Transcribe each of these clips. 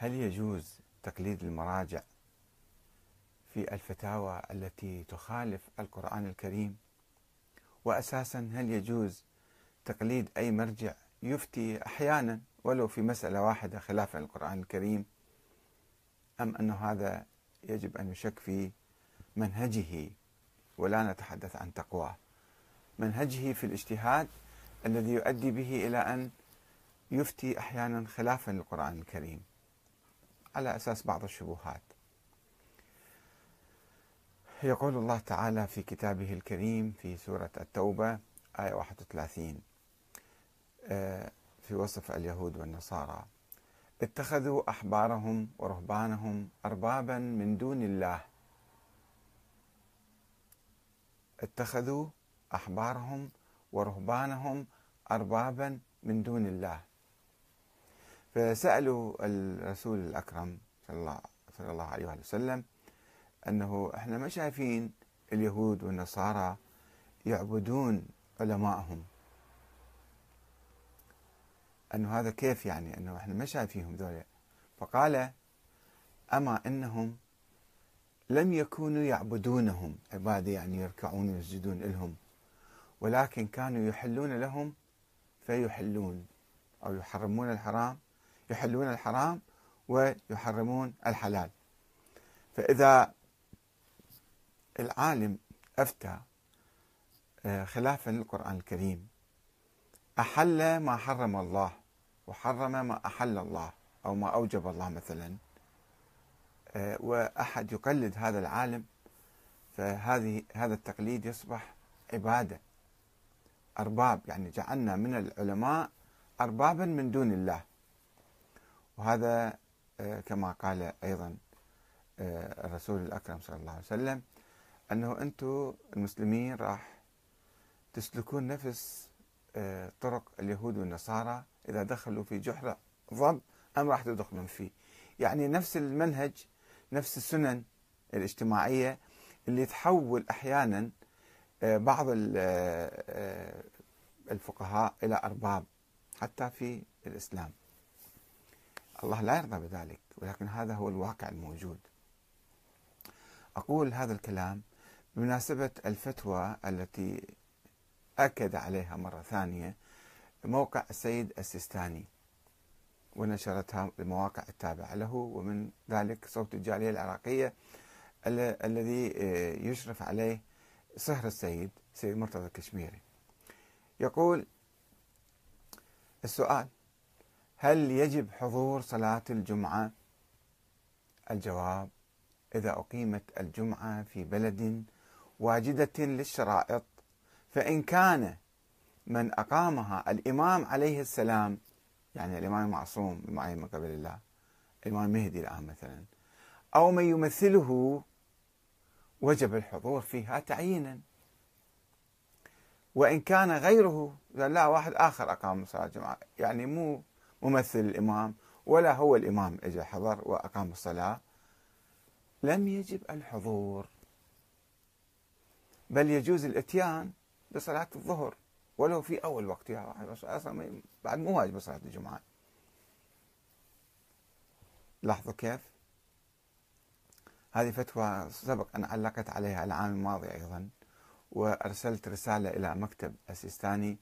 هل يجوز تقليد المراجع في الفتاوى التي تخالف القرآن الكريم؟ وأساسا هل يجوز تقليد أي مرجع يفتي أحيانا ولو في مسألة واحدة خلافا للقرآن الكريم؟ أم أن هذا يجب أن يشك في منهجه ولا نتحدث عن تقواه منهجه في الاجتهاد الذي يؤدي به إلى أن يفتي أحيانا خلافا للقرآن الكريم على أساس بعض الشبهات. يقول الله تعالى في كتابه الكريم في سورة التوبة آية 31 آه، في وصف اليهود والنصارى. اتخذوا أحبارهم ورهبانهم أربابا من دون الله. اتخذوا أحبارهم ورهبانهم أربابا من دون الله. فسألوا الرسول الأكرم صلى الله, صلى الله عليه وسلم أنه إحنا ما شايفين اليهود والنصارى يعبدون علمائهم أنه هذا كيف يعني؟ أنه إحنا ما شايفينهم ذولا فقال أما إنهم لم يكونوا يعبدونهم عبادة يعني يركعون ويسجدون لهم ولكن كانوا يحلون لهم فيحلون أو يحرمون الحرام يحلون الحرام ويحرمون الحلال. فإذا العالم أفتى آه، خلافا للقرآن الكريم أحل ما حرم الله وحرم ما أحل الله أو ما أوجب الله مثلا آه، وأحد يقلد هذا العالم فهذه هذا التقليد يصبح عبادة أرباب. يعني جعلنا من العلماء أربابا من دون الله. وهذا آه، كما قال أيضا آه، الرسول الأكرم صلى الله عليه وسلم أنه أنتم المسلمين راح تسلكون نفس آه، طرق اليهود والنصارى إذا دخلوا في جحر ضب أم راح تدخلون فيه. يعني نفس المنهج نفس السنن الاجتماعية اللي تحول أحيانا بعض الفقهاء إلى أرباب حتى في الإسلام. الله لا يرضى بذلك ولكن هذا هو الواقع الموجود. أقول هذا الكلام بمناسبة الفتوى التي أكد عليها مرة ثانية موقع السيد السيستاني ونشرتها المواقع التابعة له ومن ذلك صوت الجالية العراقية الذي يشرف عليه صهر السيد سيد مرتضى الكشميري. يقول السؤال هل يجب حضور صلاة الجمعة؟ الجواب إذا أقيمت الجمعة في بلد واجدة للشرائط فإن كان من أقامها الإمام عليه السلام يعني الإمام المعصوم المعين من قبل الله الإمام المهدي الآن مثلا أو من يمثله وجب الحضور فيها تعيينا وإن كان غيره لا واحد آخر أقام صلاة الجمعة يعني مو ممثل الإمام ولا هو الإمام إجا حضر وأقام الصلاة. لم يجب الحضور بل يجوز الإتيان بصلاة الظهر. ولو في أول وقتها أصلا بعد مو واجب صلاة الجمعة. لاحظوا كيف؟ هذه فتوى سبق أن علقت عليها العام الماضي أيضا وأرسلت رسالة إلى مكتب السيستاني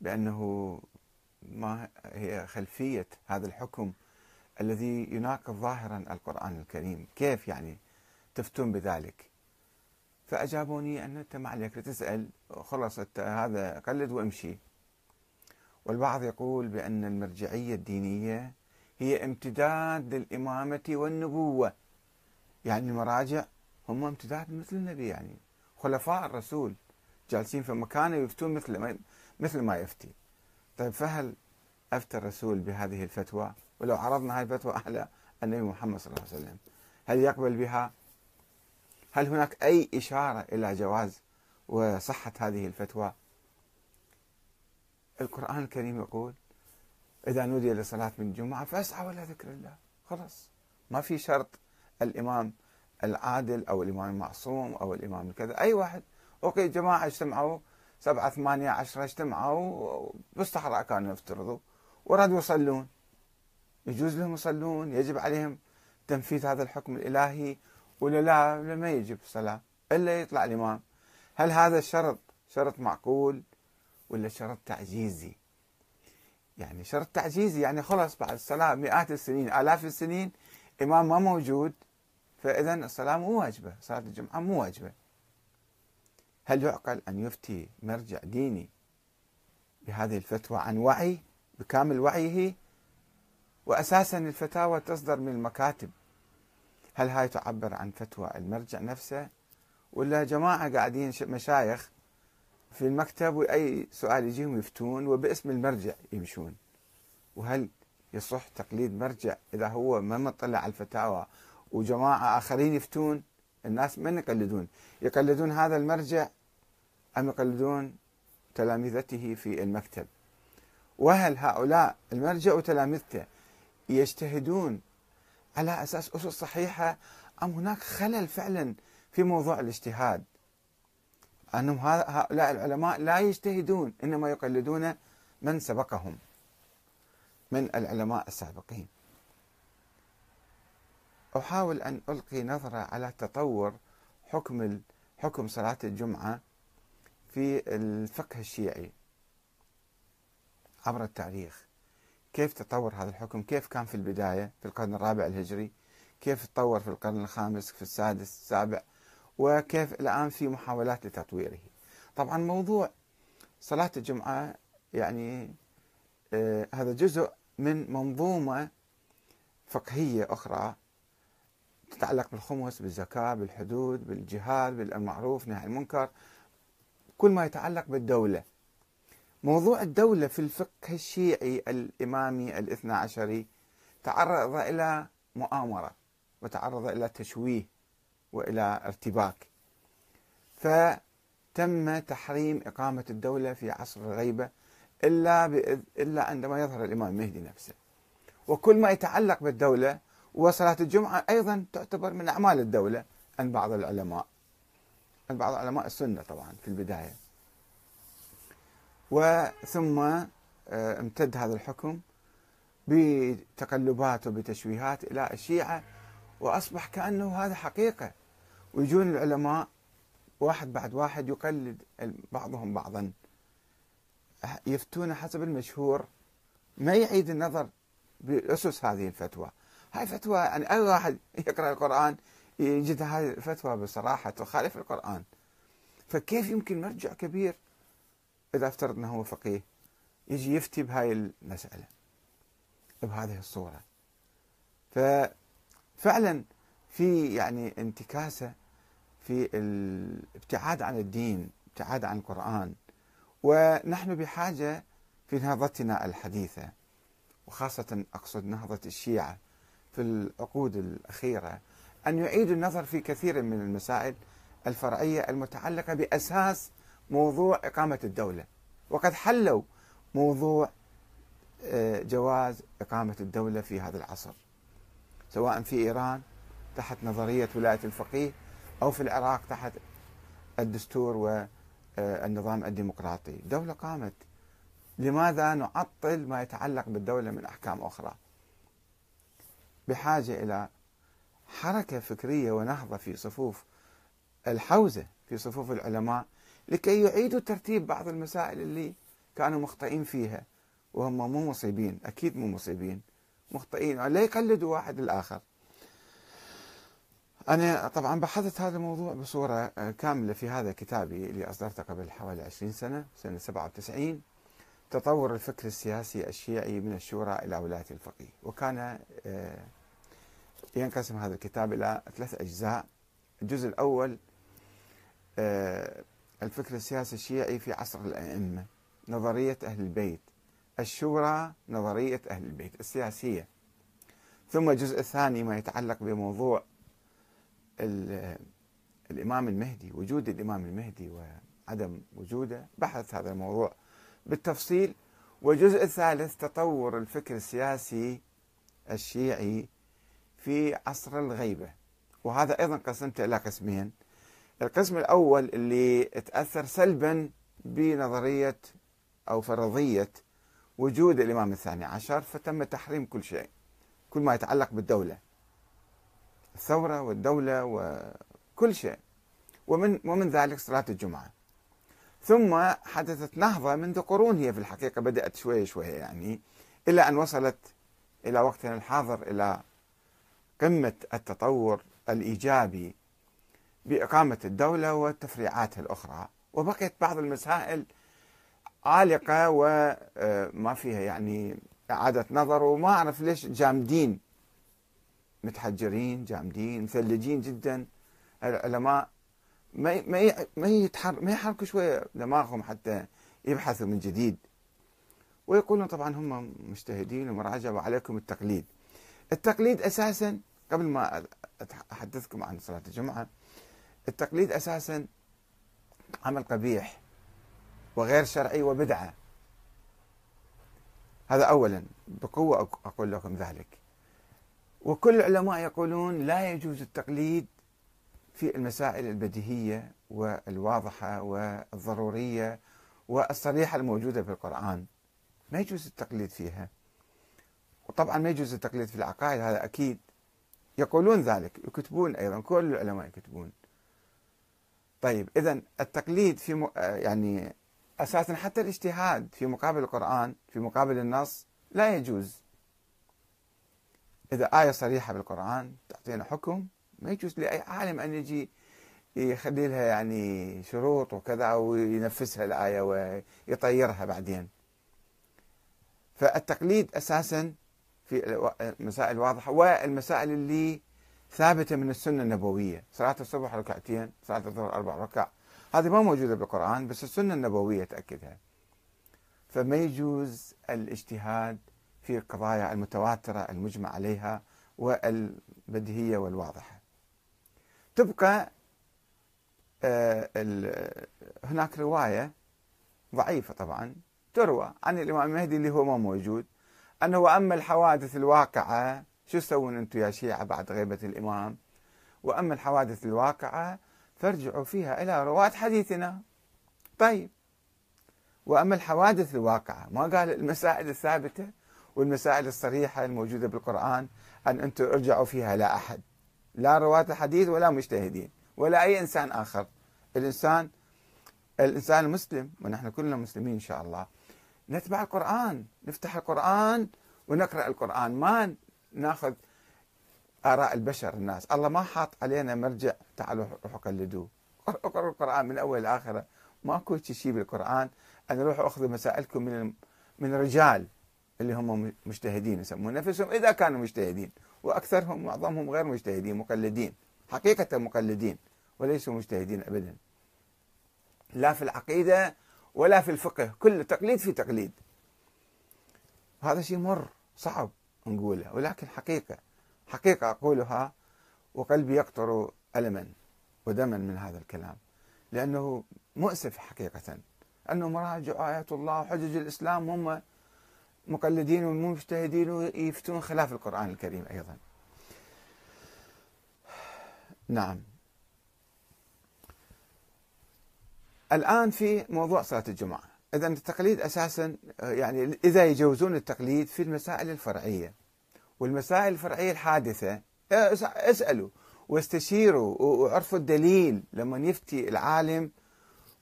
بأنه ما هي خلفية هذا الحكم الذي يناقض ظاهرا القرآن الكريم. كيف يعني تفتون بذلك؟ فأجابوني أن أنت ما عليك تسأل خلص هذا قلد وامشي. والبعض يقول بأن المرجعية الدينية هي امتداد للإمامة والنبوة. يعني المراجع هم امتداد مثل النبي يعني. خلفاء الرسول جالسين في مكانه يفتون مثل ما مثل ما يفتي. طيب فهل أفتى الرسول بهذه الفتوى ولو عرضنا هذه الفتوى على النبي محمد صلى الله عليه وسلم هل يقبل بها؟ هل هناك أي إشارة إلى جواز وصحة هذه الفتوى؟ القرآن الكريم يقول إذا نودي لصلاه من الجمعه فاسعوا إلى ذكر الله خلاص ما في شرط الإمام العادل أو الإمام المعصوم أو الإمام الكذا أي واحد أوكي جماعة اجتمعوا سبعة ثمانية عشرة اجتمعوا بالصحراء كانوا يفترضوا. ورادوا يصلون يجوز لهم يصلون يجب عليهم تنفيذ هذا الحكم الإلهي ولا لا؟ ما يجب الصلاة إلا يطلع الإمام. هل هذا الشرط شرط معقول ولا شرط تعجيزي؟ يعني شرط تعجيزي يعني خلص بعد الصلاة مئات السنين آلاف السنين إمام ما موجود فإذا الصلاة مو واجبة صلاة الجمعة مو واجبة. هل يعقل أن يفتي مرجع ديني بهذه الفتوى عن وعي بكامل وعيه؟ وأساسا الفتاوى تصدر من المكاتب. هل هاي تعبر عن فتوى المرجع نفسه؟ ولا جماعة قاعدين مشايخ في المكتب وأي سؤال يجيهم يفتون وباسم المرجع يمشون؟ وهل يصح تقليد مرجع إذا هو ما مطلع على الفتاوى وجماعة آخرين يفتون؟ الناس من يقلدون؟ يقلدون هذا المرجع أم يقلدون تلامذته في المكتب؟ وهل هؤلاء المرجع وتلامذته يجتهدون على أساس أسس صحيحة أم هناك خلل فعلا في موضوع الاجتهاد؟ أنهم هؤلاء العلماء لا يجتهدون إنما يقلدون من سبقهم من العلماء السابقين. أحاول أن ألقي نظرة على تطور حكم حكم صلاة الجمعة في الفقه الشيعي عبر التاريخ. كيف تطور هذا الحكم؟ كيف كان في البداية في القرن الرابع الهجري؟ كيف تطور في القرن الخامس في السادس السابع؟ وكيف الآن في محاولات لتطويره؟ طبعا موضوع صلاة الجمعة يعني آه هذا جزء من منظومة فقهية أخرى تتعلق بالخمس بالزكاة بالحدود بالجهاد بالمعروف نهي المنكر كل ما يتعلق بالدولة. موضوع الدولة في الفقه الشيعي الإمامي الاثنى عشري تعرض إلى مؤامرة وتعرض إلى تشويه وإلى ارتباك. فتم تحريم إقامة الدولة في عصر الغيبة إلا إلا عندما يظهر الإمام المهدي نفسه. وكل ما يتعلق بالدولة وصلاة الجمعة أيضا تعتبر من أعمال الدولة. عند بعض العلماء عند بعض علماء السنة طبعا في البداية. وثم آه، امتد هذا الحكم بتقلبات وبتشويهات إلى الشيعة وأصبح كأنه هذا حقيقة. ويجون العلماء واحد بعد واحد يقلد بعضهم بعضا. يفتون حسب المشهور. ما يعيد النظر بأسس هذه الفتوى. هاي فتوى يعني أي واحد يقرأ القرآن يجد هذه الفتوى بصراحة تخالف القرآن. فكيف يمكن مرجع كبير إذا افترضنا هو فقيه يجي يفتي بهاي المسألة بهذه الصورة؟ ففعلا في يعني انتكاسة في الابتعاد عن الدين ابتعاد عن القرآن. ونحن بحاجة في نهضتنا الحديثة وخاصة أقصد نهضة الشيعة. في العقود الأخيرة أن يعيدوا النظر في كثير من المسائل الفرعية المتعلقة بأساس موضوع إقامة الدولة. وقد حلوا موضوع آه، جواز إقامة الدولة في هذا العصر سواء في إيران تحت نظرية ولاية الفقيه أو في العراق تحت الدستور والنظام الديمقراطي. دولة قامت. لماذا نعطل ما يتعلق بالدولة من أحكام أخرى؟ بحاجة إلى حركة فكرية ونهضة في صفوف الحوزة في صفوف العلماء لكي يعيدوا ترتيب بعض المسائل اللي كانوا مخطئين فيها وهم مو مصيبين أكيد مو مصيبين مخطئين لا يقلدوا واحد الآخر. أنا طبعا بحثت هذا الموضوع بصورة كاملة في هذا كتابي اللي أصدرته قبل حوالي 20 سنة سنة 97 تطور الفكر السياسي الشيعي من الشورى إلى ولاية الفقيه. وكان آه، ينقسم هذا الكتاب إلى ثلاث أجزاء. الجزء الأول آه، الفكر السياسي الشيعي في عصر الأئمة نظرية أهل البيت. الشورى نظرية أهل البيت السياسية. ثم الجزء الثاني ما يتعلق بموضوع الإمام المهدي وجود الإمام المهدي وعدم وجوده. بحث هذا الموضوع بالتفصيل. والجزء الثالث تطور الفكر السياسي الشيعي في عصر الغيبة. وهذا أيضا قسمته إلى قسمين. القسم الأول اللي تأثر سلبا بنظرية أو فرضية وجود الإمام الثاني عشر فتم تحريم كل شيء كل ما يتعلق بالدولة. الثورة والدولة وكل شيء. ومن ومن ذلك صلاة الجمعة. ثم حدثت نهضة منذ قرون هي في الحقيقة بدأت شوية شوية يعني إلى أن وصلت إلى وقتنا الحاضر إلى قمة التطور الإيجابي بإقامة الدولة وتفريعاتها الأخرى. وبقيت بعض المسائل عالقة وما فيها يعني إعادة نظر وما أعرف ليش جامدين متحجرين جامدين مثلجين جدا. العلماء ما ما ما يتحر ما يحركوا شوية دماغهم حتى يبحثوا من جديد. ويقولون طبعا هم مجتهدين ومراجعه وعليكم التقليد. التقليد أساسا قبل ما أحدثكم عن صلاة الجمعة التقليد أساسا عمل قبيح وغير شرعي وبدعة. هذا اولا بقوة أقول لكم ذلك. وكل العلماء يقولون لا يجوز التقليد في المسائل البديهية والواضحة والضرورية والصريحة الموجودة في القرآن. ما يجوز التقليد فيها. وطبعا ما يجوز التقليد في العقائد هذا أكيد. يقولون ذلك يكتبون أيضا كل العلماء يكتبون. طيب اذا التقليد في م... يعني أساسا حتى الاجتهاد في مقابل القرآن في مقابل النص لا يجوز. إذا آية صريحة بالقرآن تعطينا حكم ما يجوز لأي عالم أن يجي يخلي لها يعني شروط وكذا وينفذها الآية ويطيرها بعدين. فالتقليد أساسا في المسائل الواضحه والمسائل اللي ثابتة من السنة النبوية. صلاة الصبح ركعتين صلاة الظهر أربع ركع. هذه ما موجودة بالقرآن بس السنة النبوية تأكدها. فما يجوز الاجتهاد في القضايا المتواترة المجمع عليها والبديهية والواضحة. تبقى آه، هناك رواية ضعيفة طبعا تروى عن الإمام المهدي اللي هو ما موجود. أنه وأما الحوادث الواقعة شو تسوون أنتم يا شيعة بعد غيبة الإمام؟ وأما الحوادث الواقعة فارجعوا فيها إلى رواة حديثنا. طيب. وأما الحوادث الواقعة ما قال المسائل الثابتة والمسائل الصريحة الموجودة بالقرآن أن أنتم ارجعوا فيها لا أحد. لا رواة الحديث ولا مجتهدين ولا أي إنسان آخر. الانسان الإنسان المسلم ونحن كلنا مسلمين إن شاء الله. نتبع القرآن نفتح القرآن ونقرأ القرآن. ما ناخذ آراء البشر الناس. الله ما حاط علينا مرجع تعالوا روحوا قلدوه اقرأوا القرآن من أول لآخرة. ماكو شيء بالقرآن. أن روحوا أخذوا مسائلكم من من الرجال اللي هم مجتهدين يسمون نفسهم إذا كانوا مجتهدين. وأكثرهم معظمهم غير مجتهدين مقلدين. حقيقة مقلدين وليسوا مجتهدين أبدا. لا في العقيدة ولا في الفقه كل تقليد في تقليد. هذا شيء مر صعب نقوله ولكن حقيقة حقيقة أقولها وقلبي يقطر ألما ودما من هذا الكلام. لأنه مؤسف حقيقة أنه مراجع آيات الله وحجج الإسلام هم مقلدين ومجتهدين ويفتون خلاف القرآن الكريم أيضا. نعم. الآن في موضوع صلاة الجمعة. إذا التقليد أساسا يعني إذا يجوزون التقليد في المسائل الفرعية. والمسائل الفرعية الحادثة أسألوا واستشيروا وعرفوا الدليل لما يفتي العالم.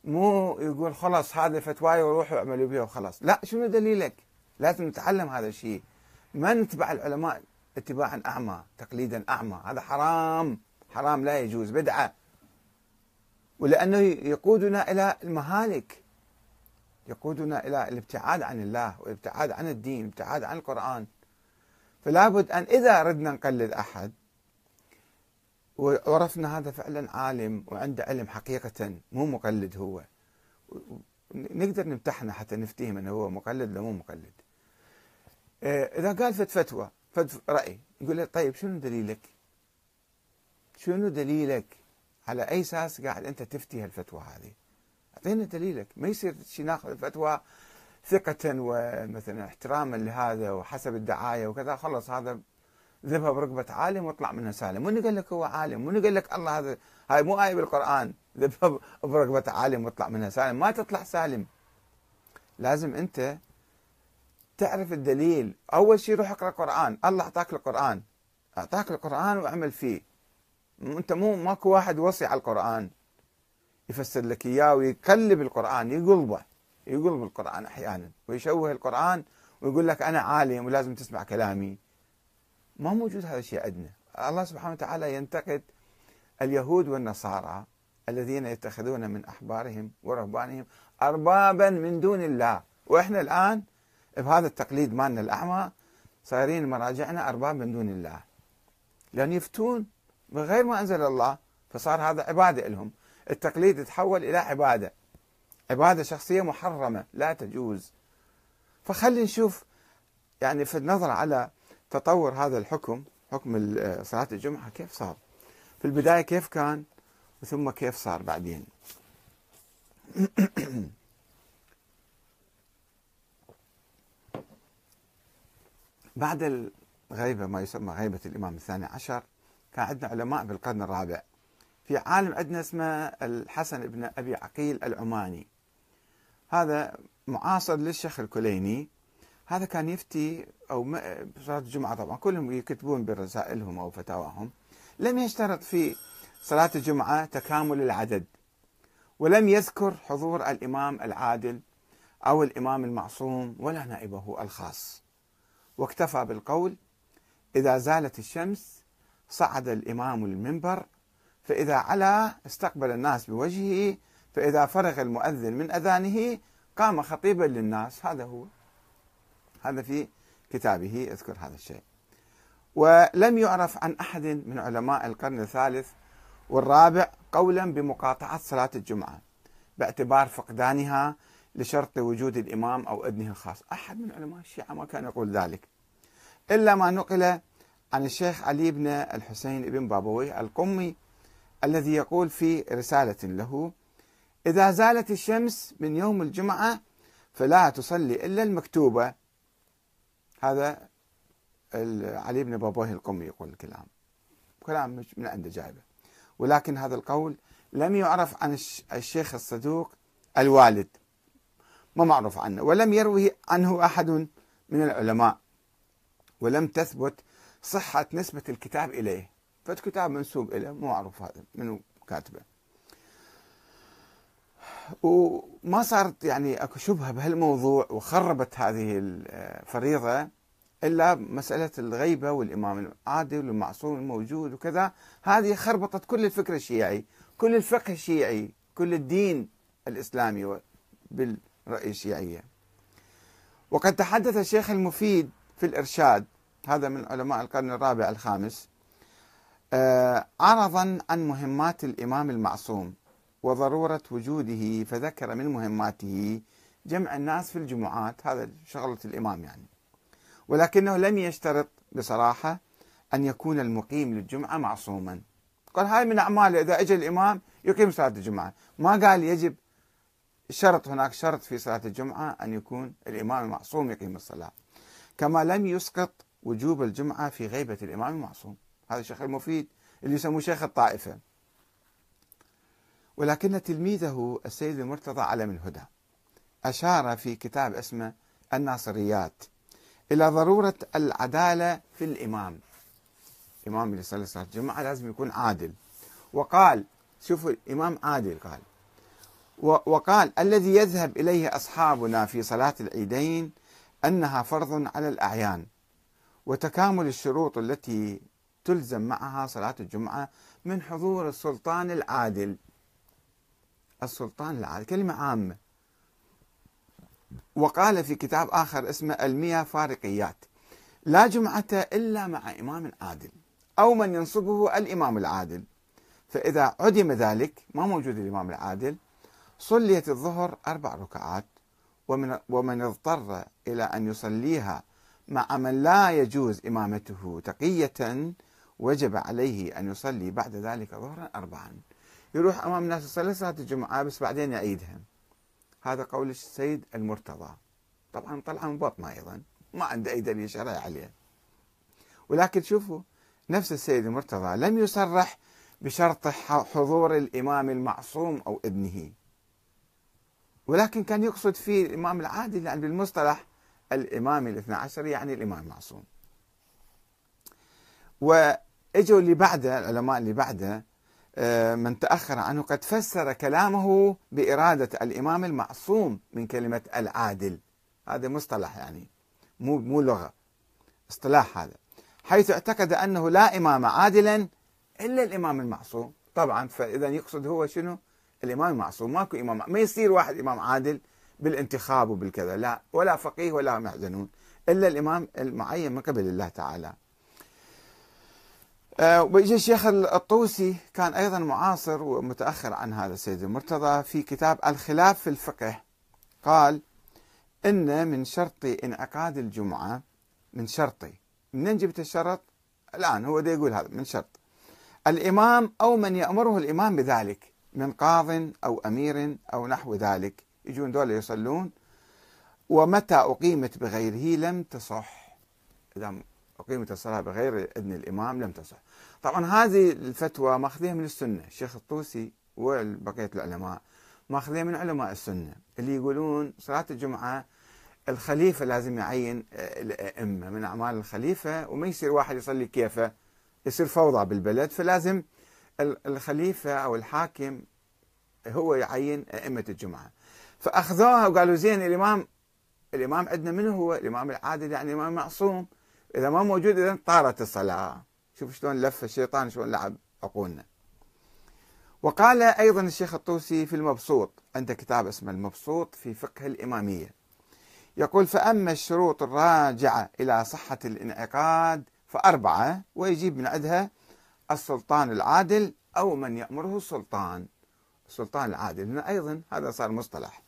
مو يقول خلاص هذا فتواي وروحوا اعملوا بها وخلاص. لا شنو دليلك؟ لازم نتعلم هذا الشيء. ما نتبع العلماء اتباعا أعمى تقليدا أعمى. هذا حرام حرام لا يجوز. بدعة. ولأنه يقودنا إلى المهالك. يقودنا إلى الابتعاد عن الله والابتعاد عن الدين الابتعاد عن القرآن. فلا بد أن إذا أردنا نقلد أحد وعرفنا هذا فعلا عالم وعنده علم حقيقة مو مقلد هو. نقدر نمتحنه حتى نفتيه من هو مقلد ولا مو مقلد. إذا قال فت فتوى فت رأي يقول له طيب شنو دليلك؟ شنو دليلك؟ على أي أساس قاعد أنت تفتي هالفتوى هذه؟ اعطينا دليلك. ما يصير ناخذ الفتوى ثقة ومثلا احتراما لهذا وحسب الدعاية وكذا خلص هذا ذبها برقبة عالم واطلع منها سالم. من قال لك هو عالم من قال لك الله هذا هاي مو آية بالقرآن ذبها برقبة عالم واطلع منها سالم. ما تطلع سالم. لازم أنت تعرف الدليل. أول شيء روح اقرأ قرآن. الله أعطاك القرآن. أعطاك القرآن وأعمل فيه. أنت مو ماكو واحد وصي على القرآن يفسر لك إياه ويقلب القرآن يقلبه يقلب القرآن أحيانا ويشوه القرآن ويقول لك أنا عالم ولازم تسمع كلامي. ما موجود هذا الشيء عندنا. الله سبحانه وتعالى ينتقد اليهود والنصارى الذين يتخذون من أحبارهم ورهبانهم أربابا من دون الله. وإحنا الآن بهذا التقليد مالنا الأعمى صايرين مراجعنا أرباب من دون الله. لأن يفتون بغير ما أنزل الله فصار هذا عبادة لهم. التقليد تحول إلى عبادة. عبادة شخصية محرمة لا تجوز. فخلي نشوف يعني في النظر على تطور هذا الحكم حكم صلاة الجمعة كيف صار؟ في البداية كيف كان؟ ثم كيف صار بعدين؟ بعد الغيبة ما يسمى غيبة الإمام الثاني عشر كان عندنا علماء بالقرن الرابع. في عالم عندنا اسمه الحسن بن أبي عقيل العماني. هذا معاصر للشيخ الكليني. هذا كان يفتي أو صلاة الجمعة طبعا. كلهم يكتبون برسائلهم أو فتاواهم. لم يشترط في صلاة الجمعة تكامل العدد. ولم يذكر حضور الإمام العادل أو الإمام المعصوم ولا نائبه الخاص. واكتفى بالقول إذا زالت الشمس صعد الإمام المنبر فإذا علا استقبل الناس بوجهه فإذا فرغ المؤذن من أذانه قام خطيبا للناس. هذا هو هذا في كتابه يذكر هذا الشيء. ولم يعرف عن أحد من علماء القرن الثالث والرابع قولا بمقاطعة صلاة الجمعة باعتبار فقدانها لشرط وجود الإمام أو ابنه الخاص. أحد من علماء الشيعة ما كان يقول ذلك إلا ما نقل عن الشيخ علي بن الحسين بن بابوي القمي الذي يقول في رسالة له إذا زالت الشمس من يوم الجمعة فلا تصلي إلا المكتوبة. هذا علي بن بابوي القمي يقول الكلام. كلام مش من عنده جايبه ولكن هذا القول لم يعرف عن الشيخ الصدوق الوالد ما معروف عنه ولم يروي عنه أحد من العلماء ولم تثبت صحة نسبة الكتاب إليه. فالكتاب منسوب إليه مو معروف هذا منو كاتبه. وما صارت يعني أكو شبهة بهالموضوع وخربت هذه الفريضة إلا مسألة الغيبة والإمام العادل والمعصوم الموجود وكذا. هذه خربطت كل الفكر الشيعي كل الفقه الشيعي كل الدين الإسلامي بالرأي الشيعية. وقد تحدث الشيخ المفيد في الإرشاد هذا من علماء القرن الرابع الخامس. آه، عرضا عن مهمات الإمام المعصوم وضرورة وجوده فذكر من مهماته جمع الناس في الجمعات هذا شغلة الإمام يعني. ولكنه لم يشترط بصراحة أن يكون المقيم للجمعة معصوما. قال هاي من أعماله إذا أجى الإمام يقيم صلاة الجمعة. ما قال يجب شرط هناك شرط في صلاة الجمعة أن يكون الإمام المعصوم يقيم الصلاة. كما لم يسقط وجوب الجمعة في غيبة الإمام المعصوم. هذا الشيخ المفيد اللي يسموه شيخ الطائفة. ولكن تلميذه السيد المرتضى علم الهدى. أشار في كتاب اسمه الناصريات إلى ضرورة العدالة في الإمام. الإمام اللي يصلي صلاة الجمعة لازم يكون عادل. وقال شوفوا الإمام عادل قال. وقال الذي يذهب إليه أصحابنا في صلاة العيدين أنها فرض على الأعيان. وتكامل الشروط التي تلزم معها صلاة الجمعة من حضور السلطان العادل. السلطان العادل كلمة عامة. وقال في كتاب آخر اسمه المياه فارقيات لا جمعة إلا مع إمام عادل أو من ينصبه الإمام العادل. فإذا عدم ذلك ما موجود الإمام العادل. صليت الظهر أربع ركعات ومن, ومن اضطر إلى أن يصليها مع من لا يجوز إمامته تقية وجب عليه أن يصلي بعد ذلك ظهرا أربعا. يروح أمام الناس يصلي صلاة الجمعة بس بعدين يعيدها. هذا قول السيد المرتضى. طبعا طلع من بطنه أيضا. ما عنده أي دليل شرعي عليه. ولكن شوفوا نفس السيد المرتضى لم يصرح بشرط حضور الإمام المعصوم أو ابنه. ولكن كان يقصد فيه الإمام العادل يعني بالمصطلح الإمام الاثنى عشر يعني الإمام المعصوم وإجوا اللي بعده العلماء اللي بعده آه، من تأخر عنه قد فسر كلامه بإرادة الإمام المعصوم من كلمة العادل. هذا مصطلح يعني مو مو لغة. اصطلاح هذا. حيث اعتقد أنه لا إمام عادلا إلا الإمام المعصوم. طبعا فإذا يقصد هو شنو؟ الإمام المعصوم. ماكو إمام ما يصير واحد إمام عادل بالانتخاب وبالكذا. لا ولا فقيه ولا محزنون إلا الإمام المعين من قبل الله تعالى. آه، ويجي الشيخ الطوسي كان أيضا معاصر ومتأخر عن هذا السيد المرتضى في كتاب الخلاف في الفقه. قال إن من شرط انعقاد الجمعة من شرطي منين جبت الشرط؟ الآن هو ده يقول هذا من شرط. الإمام أو من يأمره الإمام بذلك من قاض أو أمير أو نحو ذلك. يجون دول يصلون ومتى أقيمت بغيره لم تصح. إذا أقيمت الصلاة بغير إذن الإمام لم تصح. طبعا هذه الفتوى ماخذيها من السنة. الشيخ الطوسي وبقيه العلماء ماخذيها من علماء السنة اللي يقولون صلاة الجمعة الخليفة لازم يعين الأئمة. من أعمال الخليفة وما يصير واحد يصلي كيفه يصير فوضى بالبلد فلازم الخليفة أو الحاكم هو يعين أئمة الجمعة. فأخذوها وقالوا زين الامام الإمام عندنا من هو؟ الإمام العادل يعني الامام معصوم. إذا ما موجود إذا طارت الصلاة. شوف شلون لف الشيطان شلون لعب عقولنا. وقال أيضا الشيخ الطوسي في المبسوط عنده كتاب اسمه المبسوط في فقه الإمامية. يقول فأما الشروط الراجعة إلى صحة الانعقاد فأربعة ويجيب من عندها السلطان العادل أو من يأمره السلطان. السلطان العادل. هنا أيضا هذا صار مصطلح.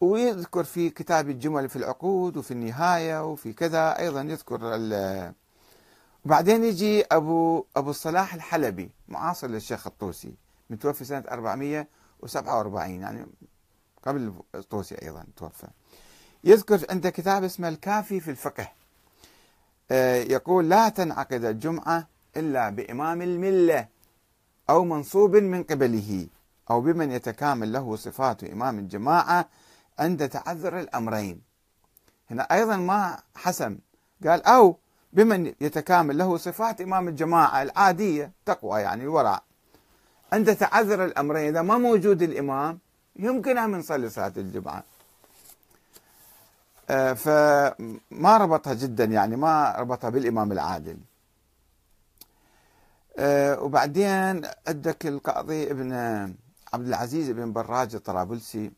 ويذكر في كتاب الجمل في العقود وفي النهاية وفي كذا أيضا يذكر وبعدين يجي ابو أبو الصلاح الحلبي معاصر للشيخ الطوسي متوفي سنة 447 يعني قبل الطوسي أيضا توفى. يذكر عنده كتاب اسمه الكافي في الفقه. آه، يقول لا تنعقد الجمعة إلا بإمام الملة أو منصوب من قبله أو بمن يتكامل له صفات إمام الجماعة عند تعذر الأمرين. هنا أيضا ما حسم قال أو بمن يتكامل له صفات إمام الجماعة العادية تقوى يعني الورع. عند تعذر الأمرين إذا ما موجود الإمام يمكن أن نصلي صلاة الجمعة آه، فما ربطها جدا يعني ما ربطها بالإمام العادل. آه، وبعدين عندك القاضي ابن عبد العزيز بن براج الطرابلسي.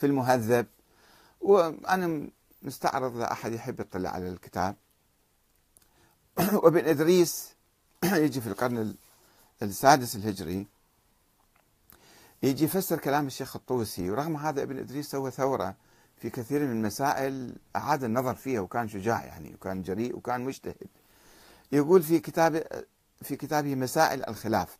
في المهذب. وأنا مستعرض لأحد يحب يطلع على الكتاب. وابن إدريس يجي في القرن السادس الهجري. يجي يفسر كلام الشيخ الطوسي. ورغم هذا ابن إدريس سوى ثورة في كثير من المسائل أعاد النظر فيها وكان شجاع يعني وكان جريء وكان مجتهد. يقول في كتاب في كتابه مسائل الخلاف.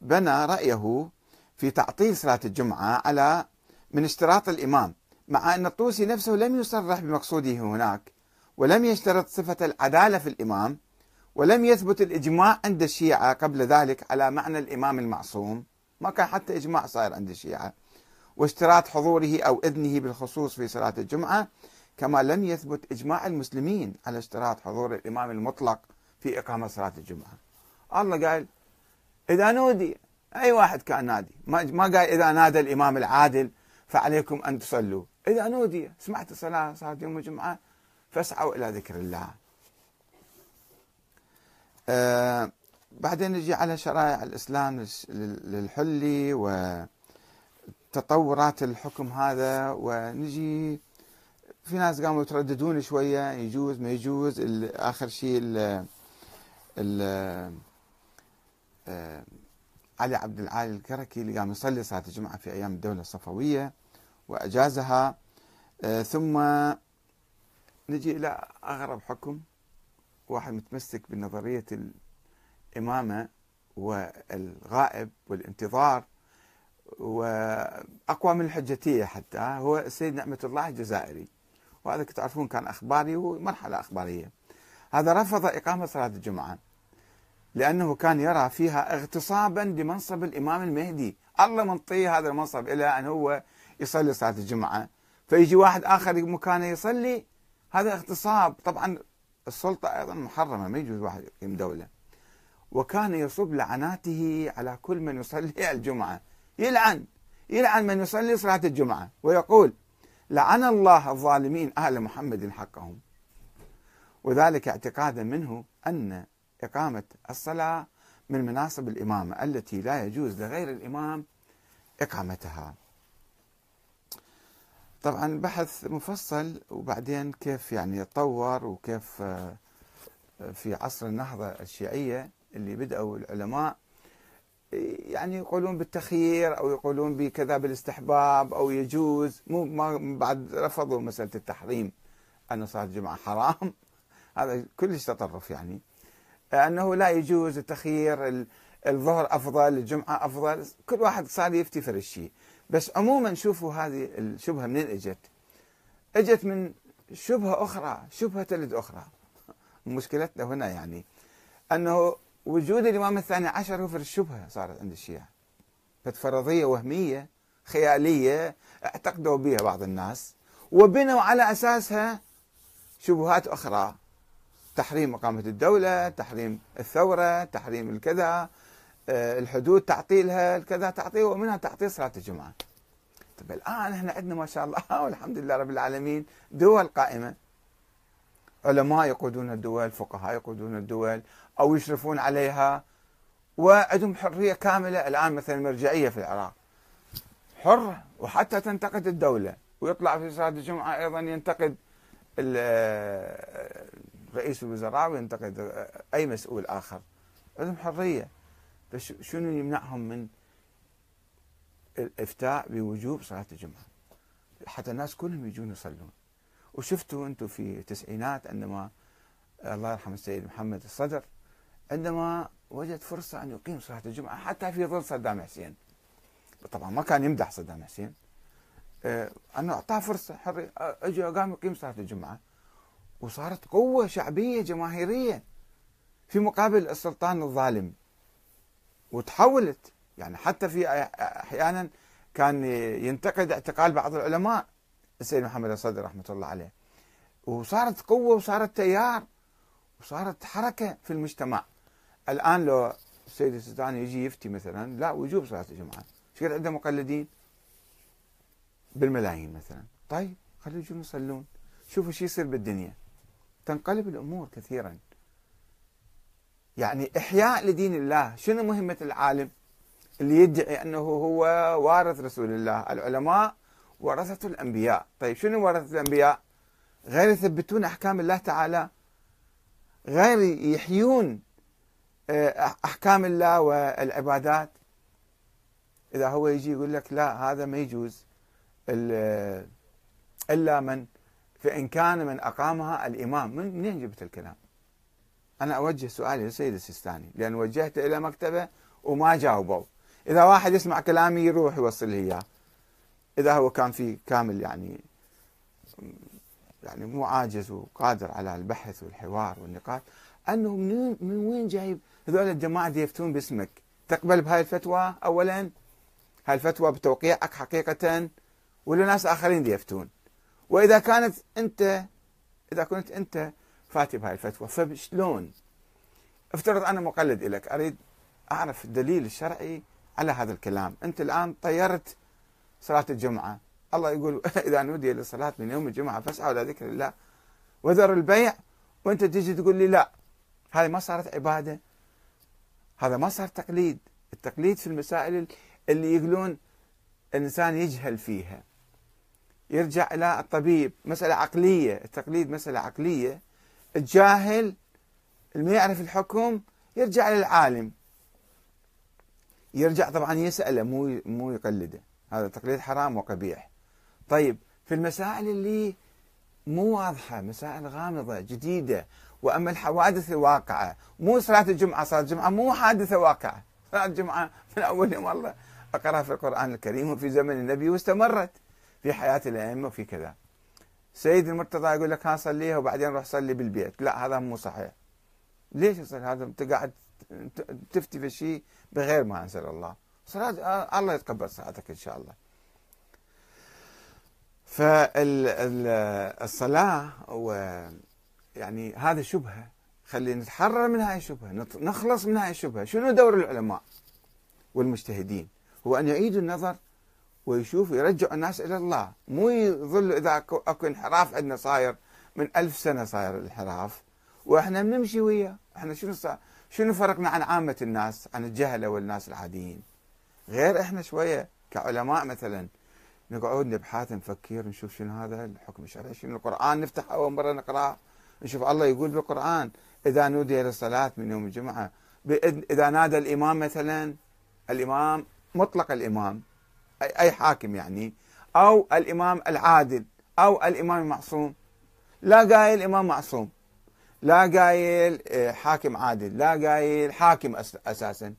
بنى رأيه في تعطيل صلاة الجمعة على من اشتراط الإمام مع أن الطوسي نفسه لم يصرح بمقصوده هناك ولم يشترط صفة العدالة في الإمام ولم يثبت الإجماع عند الشيعة قبل ذلك على معنى الإمام المعصوم. ما كان حتى إجماع صاير عند الشيعة. واشتراط حضوره أو إذنه بالخصوص في صلاة الجمعة كما لم يثبت إجماع المسلمين على اشتراط حضور الإمام المطلق في إقامة صلاة الجمعة. الله قال إذا نودي أي واحد كان نادي. ما قال إذا نادى الإمام العادل فعليكم أن تصلوا. إذا نودي سمعت الصلاة صلاة يوم الجمعة فاسعوا إلى ذكر الله. آه بعدين نجي على شرائع الإسلام للحلي وتطورات الحكم هذا ونجي في ناس قاموا يترددون شوية يجوز ما يجوز. آخر شيء ال ال آه علي عبد العالي الكركي اللي قام يصلي صلاة الجمعة في أيام الدولة الصفوية وأجازها. آه ثم نجي إلى أغرب حكم واحد متمسك بنظرية الإمامة والغائب والانتظار وأقوى من الحجتية حتى هو السيد نعمة الله الجزائري. وهذا تعرفون كان أخباري ومرحلة أخبارية. هذا رفض إقامة صلاة الجمعة. لأنه كان يرى فيها اغتصابا لمنصب الإمام المهدي. الله منطيه هذا المنصب إلى أن هو يصلي صلاة الجمعة. فيجي واحد آخر مكانه يصلي هذا اغتصاب. طبعا السلطة أيضا محرمة ما يجوز واحد يقيم دولة. وكان يصب لعناته على كل من يصلي الجمعة. يلعن يلعن من يصلي صلاة الجمعة ويقول لعن الله الظالمين أهل محمد حقهم. وذلك اعتقادا منه أن إقامة الصلاة من مناصب الإمامة التي لا يجوز لغير الإمام إقامتها. طبعا بحث مفصل وبعدين كيف يعني يتطور وكيف آه، في عصر النهضة الشيعية اللي بدأوا العلماء يعني يقولون بالتخيير أو يقولون بكذا بالاستحباب أو يجوز. مو ما بعد رفضوا مسألة التحريم. ان صلاه الجمعه حرام. هذا كلش تطرف يعني. أنه لا يجوز التخيير الظهر أفضل الجمعة أفضل كل واحد صار يفتي في الشيء. بس عموما شوفوا هذه الشبهة منين إجت؟ إجت من شبهة أخرى شبهة تلد أخرى. مشكلتنا هنا يعني أنه وجود الإمام الثاني عشر هو في الشبهة صارت عند الشيعة. فرضيه وهمية خيالية اعتقدوا بها بعض الناس. وبنوا على أساسها شبهات أخرى. تحريم إقامة الدولة تحريم الثورة تحريم الكذا آه، الحدود تعطيلها الكذا تعطيل ومنها تعطيل صلاة الجمعة. طيب الآن إحنا عندنا ما شاء الله والحمد لله رب العالمين دول قائمة. علماء يقودون الدول فقهاء يقودون الدول أو يشرفون عليها وعندهم حرية كاملة الآن مثلا المرجعية في العراق. حرة وحتى تنتقد الدولة ويطلع في صلاة الجمعة أيضا ينتقد رئيس الوزراء وينتقد أي مسؤول آخر. عندهم حرية. شنو يمنعهم من الإفتاء بوجوب صلاة الجمعة؟ حتى الناس كلهم يجون يصلون. وشفتوا أنتم في التسعينات عندما الله يرحم السيد محمد الصدر عندما وجد فرصة أن يقيم صلاة الجمعة حتى في ظل صدام حسين. طبعا ما كان يمدح صدام حسين. آه، أنه أعطاه فرصة حرية أجى قام يقيم صلاة الجمعة. وصارت قوة شعبية جماهيرية في مقابل السلطان الظالم. وتحولت يعني حتى في أحيانا كان ينتقد اعتقال بعض العلماء السيد محمد الصدر رحمة الله عليه. وصارت قوة وصارت تيار وصارت حركة في المجتمع. الآن لو السيد السيستاني يجي يفتي مثلا لا وجوب صلاة الجمعة شكل عنده مقلدين؟ بالملايين مثلا. طيب خلوا يجون يصلون. شوفوا شو يصير بالدنيا. تنقلب الأمور كثيرا. يعني إحياء لدين الله. شنو مهمة العالم؟ اللي يدعي أنه هو وارث رسول الله. العلماء ورثة الأنبياء. طيب شنو ورثة الأنبياء؟ غير يثبتون أحكام الله تعالى. غير يحيون آه، أحكام الله والعبادات. إذا هو يجي يقول لك لا هذا ما يجوز. إلا من فإن كان من أقامها الإمام. من منين جبت الكلام؟ أنا أوجه سؤالي للسيد السيستاني لأن وجهته إلى مكتبه وما جاوبوا إذا واحد يسمع كلامي يروح يوصل لي إياه. إذا هو كان في كامل يعني يعني مو عاجز وقادر على البحث والحوار والنقاش أنه من, من وين جايب؟ هذول الجماعة اللي يفتون باسمك. تقبل بهاي الفتوى أولا؟ هاي الفتوى بتوقيعك حقيقة؟ ولا ناس آخرين يفتون وإذا كانت أنت إذا كنت أنت فاتي بهاي الفتوى فشلون؟ افترض أنا مقلد لك أريد أعرف الدليل الشرعي على هذا الكلام، أنت الآن طيرت صلاة الجمعة، الله يقول إذا نودي للصلاه من يوم الجمعة فاسعوا إلى ذكر الله وذر البيع. وأنت تجي تقول لي لا هذه ما صارت عبادة. هذا ما صار تقليد، التقليد في المسائل اللي يقولون الانسان يجهل فيها. يرجع إلى الطبيب. مسألة عقلية. التقليد مسألة عقلية. الجاهل اللي ما يعرف الحكم يرجع للعالم يرجع طبعا يسأله مو مو يقلده. هذا تقليد حرام وقبيح. طيب في المسائل اللي مو واضحة مسائل غامضة جديدة وأما الحوادث الواقعة مو صلاة الجمعة صلاة الجمعة مو حادثة واقعة. صلاة الجمعة من أول يوم الله أقرأها في القرآن الكريم وفي زمن النبي واستمرت. في حياة الأئمة وفي كذا. سيد المرتضى يقول لك ها صليها وبعدين روح صلي بالبيت. لا هذا مو صحيح. ليش يصير هذا أنت قاعد تفتي في شيء بغير ما أنزل الله. صلاة الله يتقبل صلاتك إن شاء الله. فالصلاة يعني هذا شبهة. خلي نتحرر من هاي الشبهة. نخلص من هاي الشبهة. شنو دور العلماء والمجتهدين؟ هو أن يعيدوا النظر ويشوفوا يرجعوا الناس إلى الله. مو يظل إذا أكو انحراف عندنا صاير من ألف سنة صاير الانحراف. وإحنا بنمشي وياه. إحنا شنو صار شنو فرقنا عن عامة الناس؟ عن الجهلة والناس العاديين. غير إحنا شوية كعلماء مثلا. نقعد نبحث نفكر نشوف شنو هذا الحكم الشرعي شنو القرآن نفتح أول مرة نقرأ نشوف الله يقول بالقرآن إذا نودي للصلاة من يوم الجمعة. إذا نادى الإمام مثلا الإمام مطلق الإمام. أي حاكم يعني أو الإمام العادل أو الإمام المعصوم. لا قايل إمام معصوم. لا قايل آه، حاكم عادل. لا قايل حاكم أساسا.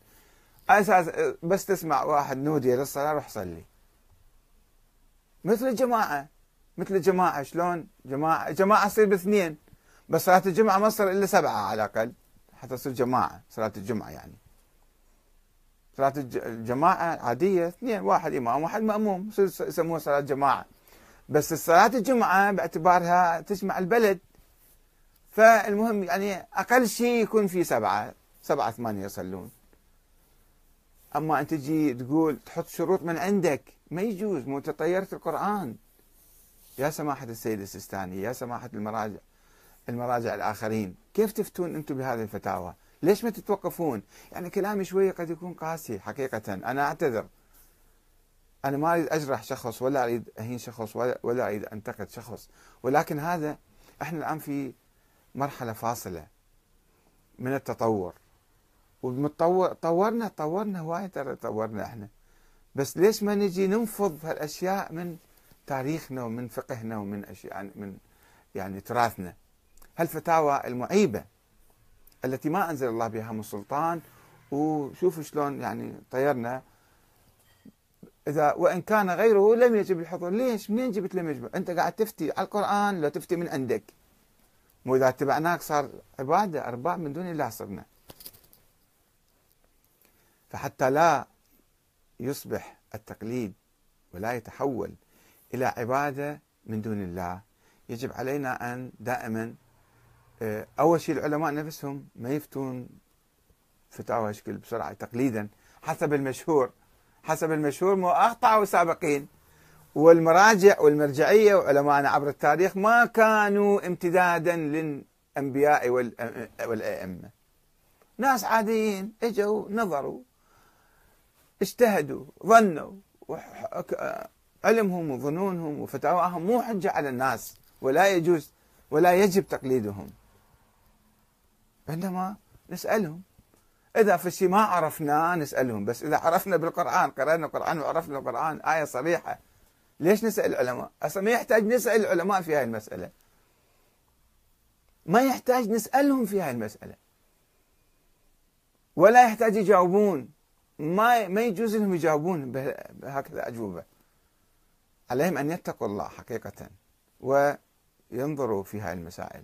أساس بس تسمع واحد نودي للصلاة روح صلي. مثل الجماعة. مثل الجماعة شلون؟ جماعة جماعة تصير باثنين. بس صلاة الجمعة ما تصير إلا سبعة على الأقل حتى تصير جماعة صلاة الجمعة يعني. صلاة الجماعة عادية اثنين واحد إمام واحد مأموم يسموها صلاة جماعة. بس صلاة الجمعة باعتبارها تجمع البلد. فالمهم يعني أقل شيء يكون في سبعة سبعة ثمانية يصلون. أما أنت تجي تقول تحط شروط من عندك ما يجوز مو تطيرت القرآن. يا سماحة السيد السيستاني يا سماحة المراجع المراجع الآخرين كيف تفتون أنتم بهذه الفتاوى؟ ليش ما تتوقفون؟ يعني كلامي شوية قد يكون قاسي حقيقة. أنا أعتذر. أنا ما أريد أجرح شخص ولا أريد أهين شخص ولا, ولا أريد أنتقد شخص. ولكن هذا إحنا الآن في مرحلة فاصلة من التطور. ومتطور طورنا طورنا هواي ترى طورنا إحنا. بس ليش ما نجي ننفض هالأشياء من تاريخنا ومن فقهنا ومن اشياء من يعني تراثنا؟ هالفتاوى المعيبة. التي ما أنزل الله بها من سلطان وشوفوا شلون يعني طيرنا. إذا وإن كان غيره لم يجب الحضور. ليش؟ منين جبت لم يجب؟ أنت قاعد تفتي على القرآن لو تفتي من عندك. مو إذا اتبعناك صار عبادة ارباب من دون الله صرنا. فحتى لا يصبح التقليد ولا يتحول إلى عبادة من دون الله يجب علينا أن دائما آه، أول شيء العلماء نفسهم ما يفتون فتاوى هشكل بسرعة تقليدا حسب المشهور حسب المشهور مو اخطاوا سابقين والمراجع والمرجعية وعلماءنا عبر التاريخ ما كانوا امتدادا للأنبياء والأئمة. ناس عاديين إجوا نظروا اجتهدوا ظنوا علمهم وظنونهم وفتاواهم مو حجة على الناس ولا يجوز ولا يجب تقليدهم. عندما نسألهم. إذا في شيء ما عرفناه نسألهم بس إذا عرفنا بالقرآن قرأنا القرآن وعرفنا القرآن آية صريحة ليش نسأل العلماء؟ أصلا ما يحتاج نسأل العلماء في هذه المسألة. ما يحتاج نسألهم في هذه المسألة. ولا يحتاج يجاوبون. ما ما يجوز لهم يجاوبون بهكذا أجوبة. عليهم أن يتقوا الله حقيقة وينظروا في هذه المسائل.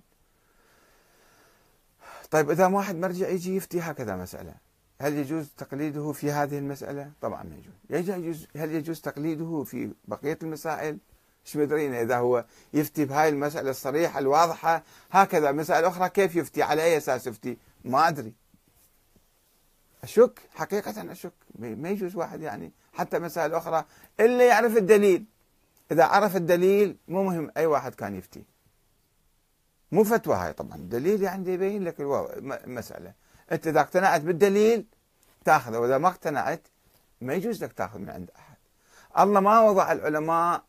طيب إذا واحد مرجع يجي يفتي هكذا مسألة هل يجوز تقليده في هذه المسألة؟ طبعا ما يجوز. يجوز هل يجوز تقليده في بقية المسائل؟ إيش مدرينا إذا هو يفتي بهاي المسألة الصريحة الواضحة؟ هكذا مسائل أخرى كيف يفتي؟ على أي أساس يفتي؟ ما أدري. أشك؟ حقيقة أشك. ما يجوز واحد يعني حتى مسائل أخرى إلا يعرف الدليل. إذا عرف الدليل مو مهم أي واحد كان يفتي. مو فتوى هاي طبعا. الدليل يعني يبين لك المسألة أنت إذا اقتنعت بالدليل تاخذه وإذا ما اقتنعت ما يجوز لك تأخذ من عند أحد. الله ما وضع العلماء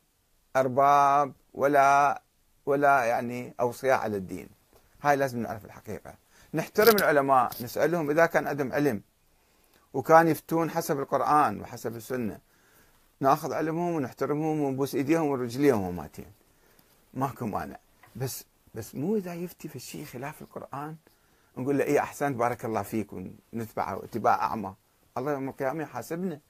أرباب ولا ولا يعني أوصياء على الدين. هاي لازم نعرف الحقيقة. نحترم العلماء نسألهم إذا كان عندهم علم وكان يفتون حسب القرآن وحسب السنة. نأخذ علمهم ونحترمهم ونبوس إيديهم ورجليهم وماتين. ماكو مانع. بس بس مو إذا يفتي في الشيء خلاف القرآن. نقول له اي أحسنت بارك الله فيك ونتبعه اتباع أعمى. الله يوم القيامة يحاسبنا.